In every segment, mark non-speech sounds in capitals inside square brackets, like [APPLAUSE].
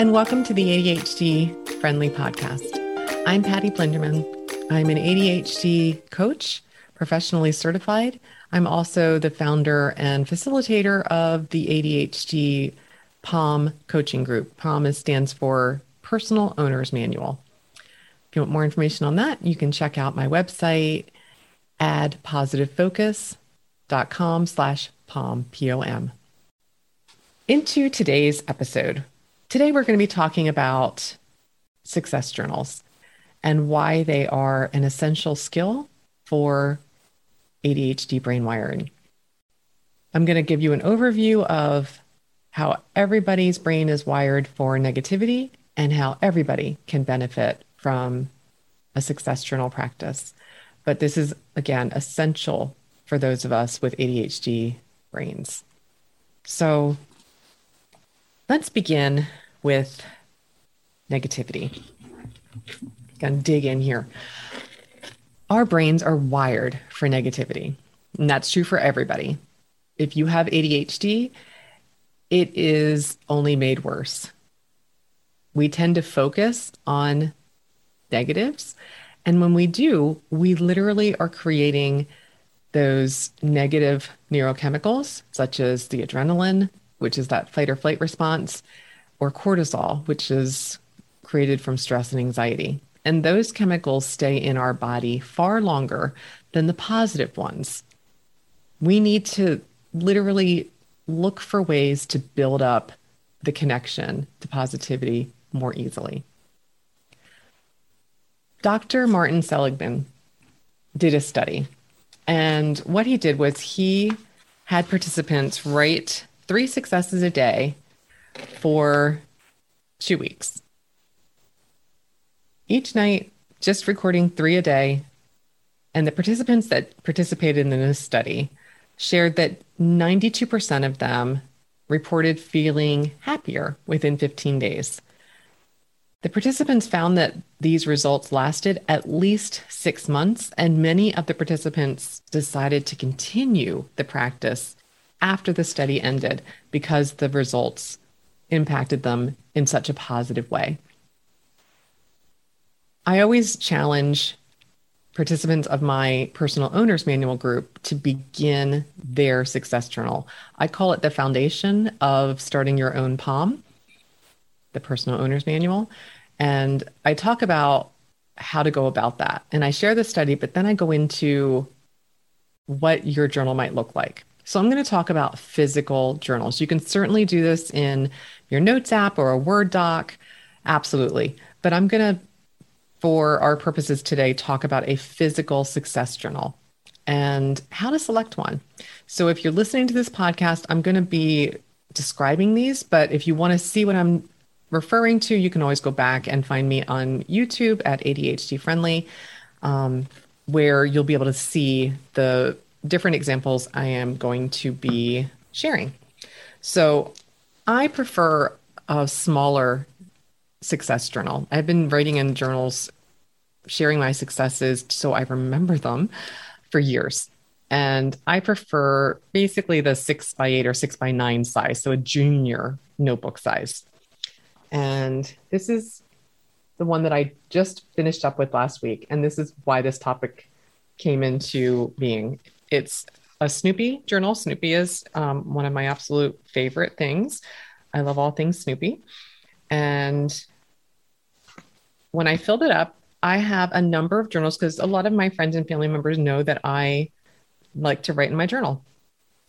and welcome to the ADHD Friendly Podcast. I'm Patty Blinderman. I'm an ADHD coach, professionally certified. I'm also the founder and facilitator of the ADHD POM coaching group. POM stands for Personal Owner's Manual. If you want more information on that, you can check out my website, addpositivefocus.com slash POM, P-O-M. Into today's episode. Today we're going to be talking about success journals and why they are an essential skill for ADHD brain wiring. I'm going to give you an overview of how everybody's brain is wired for negativity and how everybody can benefit from a success journal practice. But this is, again, essential for those of us with ADHD brains. So let's begin with negativity. Gonna dig in here. Our brains are wired for negativity, and that's true for everybody. If you have ADHD, it is only made worse. We tend to focus on negatives. And when we do, we literally are creating those negative neurochemicals, such as the adrenaline, which is that fight or flight response, or cortisol, which is created from stress and anxiety. And those chemicals stay in our body far longer than the positive ones. We need to literally look for ways to build up the connection to positivity more easily. Dr. Martin Seligman did a study, and what he did was he had participants write three successes a day for two weeks each night, just recording three a day. And the participants that participated in this study shared that 92% of them reported feeling happier within 15 days. The participants found that these results lasted at least six months, and many of the participants decided to continue the practice after the study ended because the results impacted them in such a positive way. I always challenge participants of my personal owner's manual group to begin their success journal. I call it the foundation of starting your own POM, the personal owner's manual. And I talk about how to go about that. And I share the study, but then I go into what your journal might look like. So I'm going to talk about physical journals. You can certainly do this in your notes app or a Word doc. Absolutely. But I'm going to for our purposes today, talk about a physical success journal and how to select one. So, if you're listening to this podcast, I'm going to be describing these, but if you want to see what I'm referring to, you can always go back and find me on YouTube at ADHD Friendly, um, where you'll be able to see the different examples I am going to be sharing. So, I prefer a smaller success journal. I've been writing in journals, sharing my successes so I remember them for years. And I prefer basically the six by eight or six by nine size, so a junior notebook size. And this is the one that I just finished up with last week. And this is why this topic came into being. It's a Snoopy journal. Snoopy is um, one of my absolute favorite things. I love all things Snoopy. And when I filled it up, I have a number of journals because a lot of my friends and family members know that I like to write in my journal.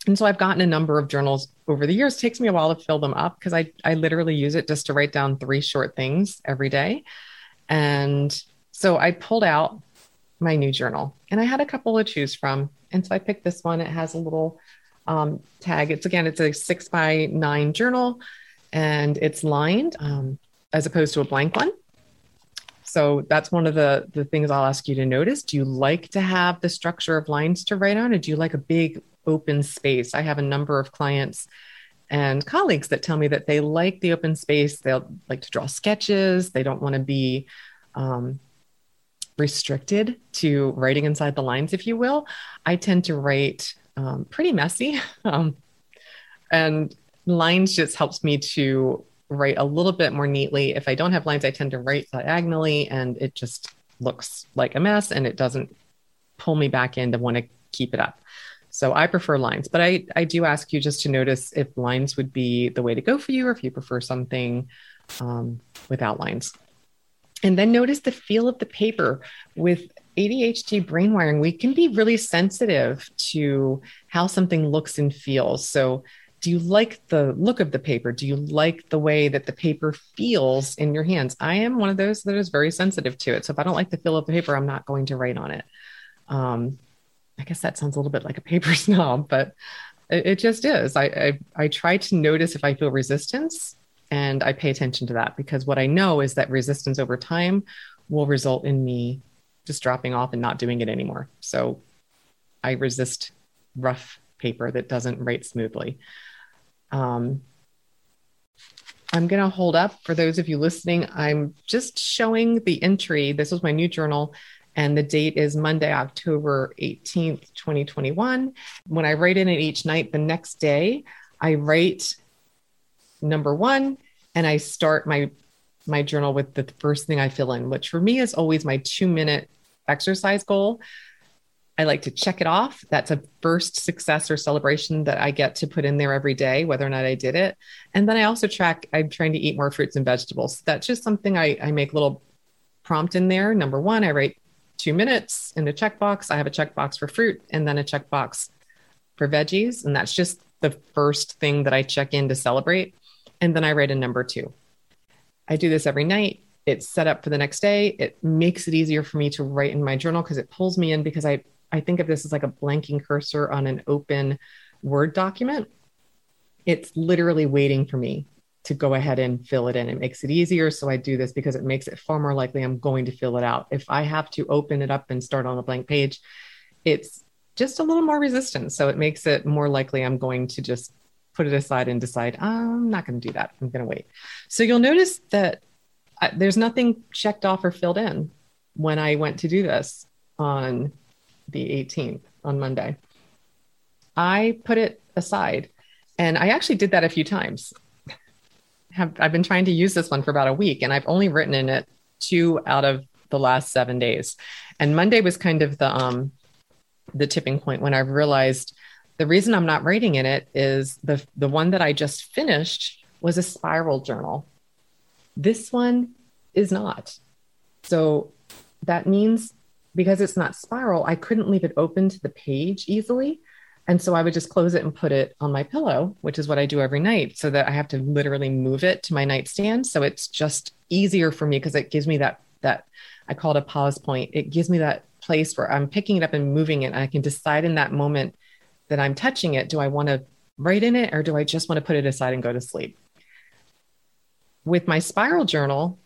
And so I've gotten a number of journals over the years. It takes me a while to fill them up because I, I literally use it just to write down three short things every day. And so I pulled out my new journal and I had a couple to choose from. And so I picked this one. It has a little um, tag. It's again, it's a six by nine journal and it's lined um, as opposed to a blank one. So that's one of the the things I'll ask you to notice. Do you like to have the structure of lines to write on, or do you like a big open space? I have a number of clients and colleagues that tell me that they like the open space. They'll like to draw sketches. They don't want to be um, restricted to writing inside the lines, if you will. I tend to write um, pretty messy, [LAUGHS] um, and lines just helps me to write a little bit more neatly. If I don't have lines, I tend to write diagonally and it just looks like a mess and it doesn't pull me back in to want to keep it up. So I prefer lines, but I, I do ask you just to notice if lines would be the way to go for you or if you prefer something um, without lines. And then notice the feel of the paper. With ADHD brain wiring, we can be really sensitive to how something looks and feels. So do you like the look of the paper? Do you like the way that the paper feels in your hands? I am one of those that is very sensitive to it. So if I don't like the feel of the paper, I'm not going to write on it. Um, I guess that sounds a little bit like a paper [LAUGHS] snob, but it, it just is. I, I, I try to notice if I feel resistance and I pay attention to that because what I know is that resistance over time will result in me just dropping off and not doing it anymore. So I resist rough paper that doesn't write smoothly. Um, I'm going to hold up for those of you listening. I'm just showing the entry. This was my new journal, and the date is Monday, October 18th, 2021. When I write in it each night, the next day, I write number one, and I start my my journal with the first thing I fill in, which for me is always my two minute exercise goal. I like to check it off. That's a first success or celebration that I get to put in there every day, whether or not I did it. And then I also track, I'm trying to eat more fruits and vegetables. That's just something I, I make little prompt in there. Number one, I write two minutes in the checkbox. I have a checkbox for fruit and then a checkbox for veggies. And that's just the first thing that I check in to celebrate. And then I write a number two. I do this every night it's set up for the next day. It makes it easier for me to write in my journal because it pulls me in because I I think of this as like a blanking cursor on an open Word document. It's literally waiting for me to go ahead and fill it in. It makes it easier. So I do this because it makes it far more likely I'm going to fill it out. If I have to open it up and start on a blank page, it's just a little more resistance. So it makes it more likely I'm going to just put it aside and decide, I'm not going to do that. I'm going to wait. So you'll notice that I, there's nothing checked off or filled in when I went to do this on the 18th on Monday. I put it aside and I actually did that a few times. Have, I've been trying to use this one for about a week and I've only written in it two out of the last seven days. And Monday was kind of the um the tipping point when I realized the reason I'm not writing in it is the the one that I just finished was a spiral journal. This one is not. So that means because it's not spiral, I couldn't leave it open to the page easily. And so I would just close it and put it on my pillow, which is what I do every night, so that I have to literally move it to my nightstand. So it's just easier for me because it gives me that that I call it a pause point. It gives me that place where I'm picking it up and moving it. And I can decide in that moment that I'm touching it, do I want to write in it or do I just want to put it aside and go to sleep? With my spiral journal,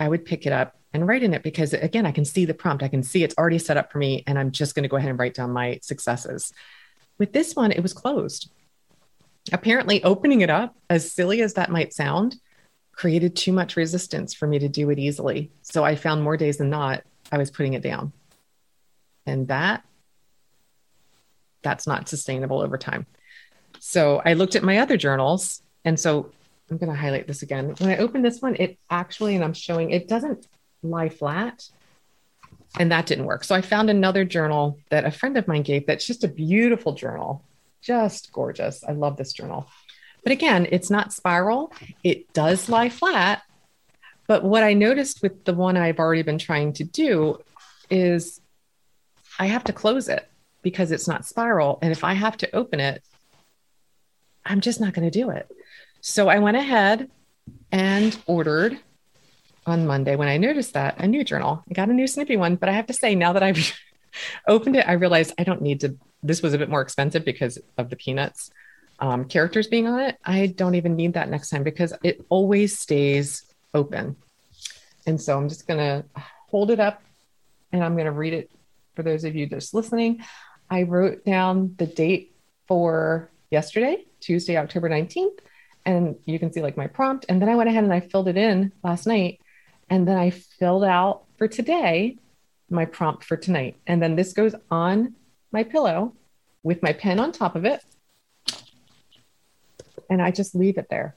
I would pick it up and write in it because again, I can see the prompt. I can see it's already set up for me and I'm just going to go ahead and write down my successes. With this one, it was closed. Apparently, opening it up, as silly as that might sound, created too much resistance for me to do it easily. So I found more days than not, I was putting it down. And that that's not sustainable over time. So I looked at my other journals. And so I'm going to highlight this again. When I open this one, it actually, and I'm showing, it doesn't lie flat. And that didn't work. So I found another journal that a friend of mine gave that's just a beautiful journal, just gorgeous. I love this journal. But again, it's not spiral, it does lie flat. But what I noticed with the one I've already been trying to do is I have to close it because it's not spiral. And if I have to open it, I'm just not going to do it. So I went ahead and ordered on Monday when I noticed that a new journal. I got a new Snoopy one, but I have to say, now that I've [LAUGHS] opened it, I realized I don't need to. This was a bit more expensive because of the peanuts um, characters being on it. I don't even need that next time because it always stays open. And so I'm just going to hold it up and I'm going to read it for those of you just listening. I wrote down the date for yesterday, Tuesday, October 19th. And you can see like my prompt. And then I went ahead and I filled it in last night and then I filled out for today my prompt for tonight. And then this goes on my pillow with my pen on top of it. And I just leave it there.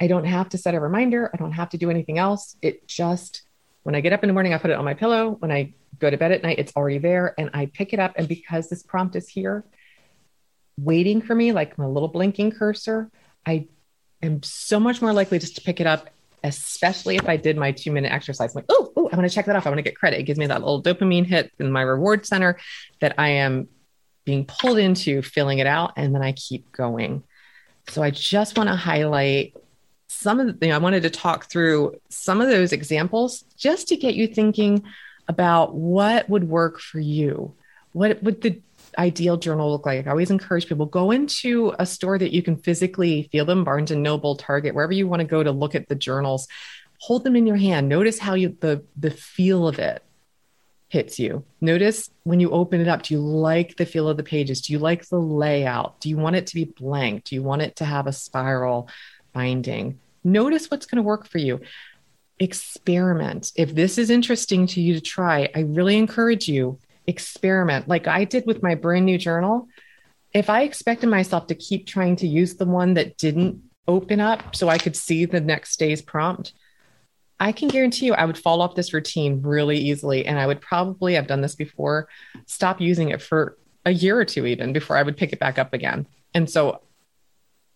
I don't have to set a reminder. I don't have to do anything else. It just, when I get up in the morning, I put it on my pillow. When I go to bed at night, it's already there and I pick it up. And because this prompt is here, waiting for me, like my little blinking cursor, I am so much more likely just to pick it up, especially if I did my two minute exercise. I'm like, oh, oh, I want to check that off. I want to get credit. It gives me that little dopamine hit in my reward center that I am being pulled into filling it out. And then I keep going. So I just want to highlight some of the, you know, I wanted to talk through some of those examples just to get you thinking about what would work for you. What would the ideal journal look like? I always encourage people go into a store that you can physically feel them, Barnes and Noble, Target, wherever you want to go to look at the journals. Hold them in your hand. Notice how you the the feel of it hits you. Notice when you open it up, do you like the feel of the pages? Do you like the layout? Do you want it to be blank? Do you want it to have a spiral binding? Notice what's going to work for you. Experiment. If this is interesting to you to try, I really encourage you experiment like I did with my brand new journal. If I expected myself to keep trying to use the one that didn't open up so I could see the next day's prompt, I can guarantee you I would fall off this routine really easily. And I would probably, I've done this before, stop using it for a year or two even before I would pick it back up again. And so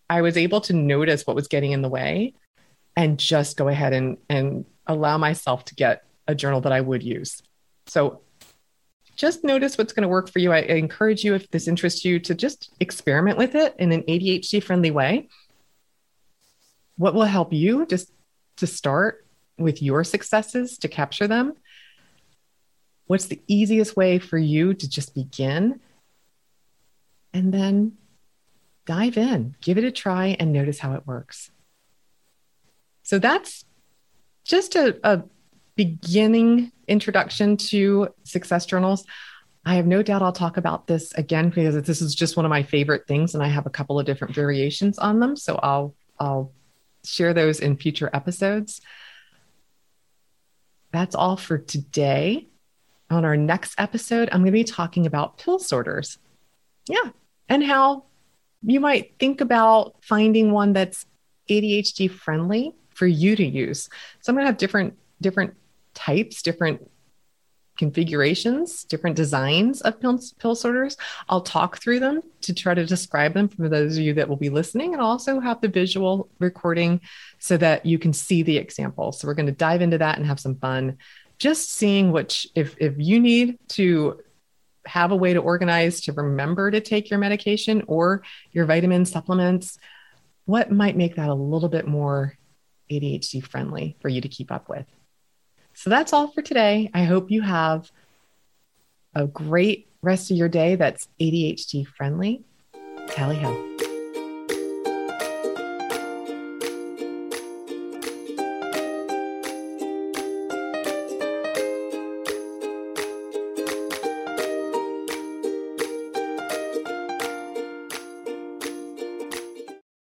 I was able to notice what was getting in the way and just go ahead and, and allow myself to get a journal that I would use. So just notice what's going to work for you. I, I encourage you, if this interests you, to just experiment with it in an ADHD friendly way. What will help you just to start with your successes to capture them? What's the easiest way for you to just begin? And then dive in, give it a try, and notice how it works. So that's just a, a beginning introduction to success journals. I have no doubt I'll talk about this again because this is just one of my favorite things, and I have a couple of different variations on them. So I'll I'll share those in future episodes. That's all for today. On our next episode, I'm going to be talking about pill sorters. Yeah, and how you might think about finding one that's ADHD friendly for you to use. So I'm going to have different different types, different configurations, different designs of pill, pill sorters. I'll talk through them to try to describe them for those of you that will be listening and also have the visual recording so that you can see the example. So we're going to dive into that and have some fun. Just seeing which if if you need to have a way to organize to remember to take your medication or your vitamin supplements, what might make that a little bit more ADHD friendly for you to keep up with. So that's all for today. I hope you have a great rest of your day that's ADHD friendly. Tally ho.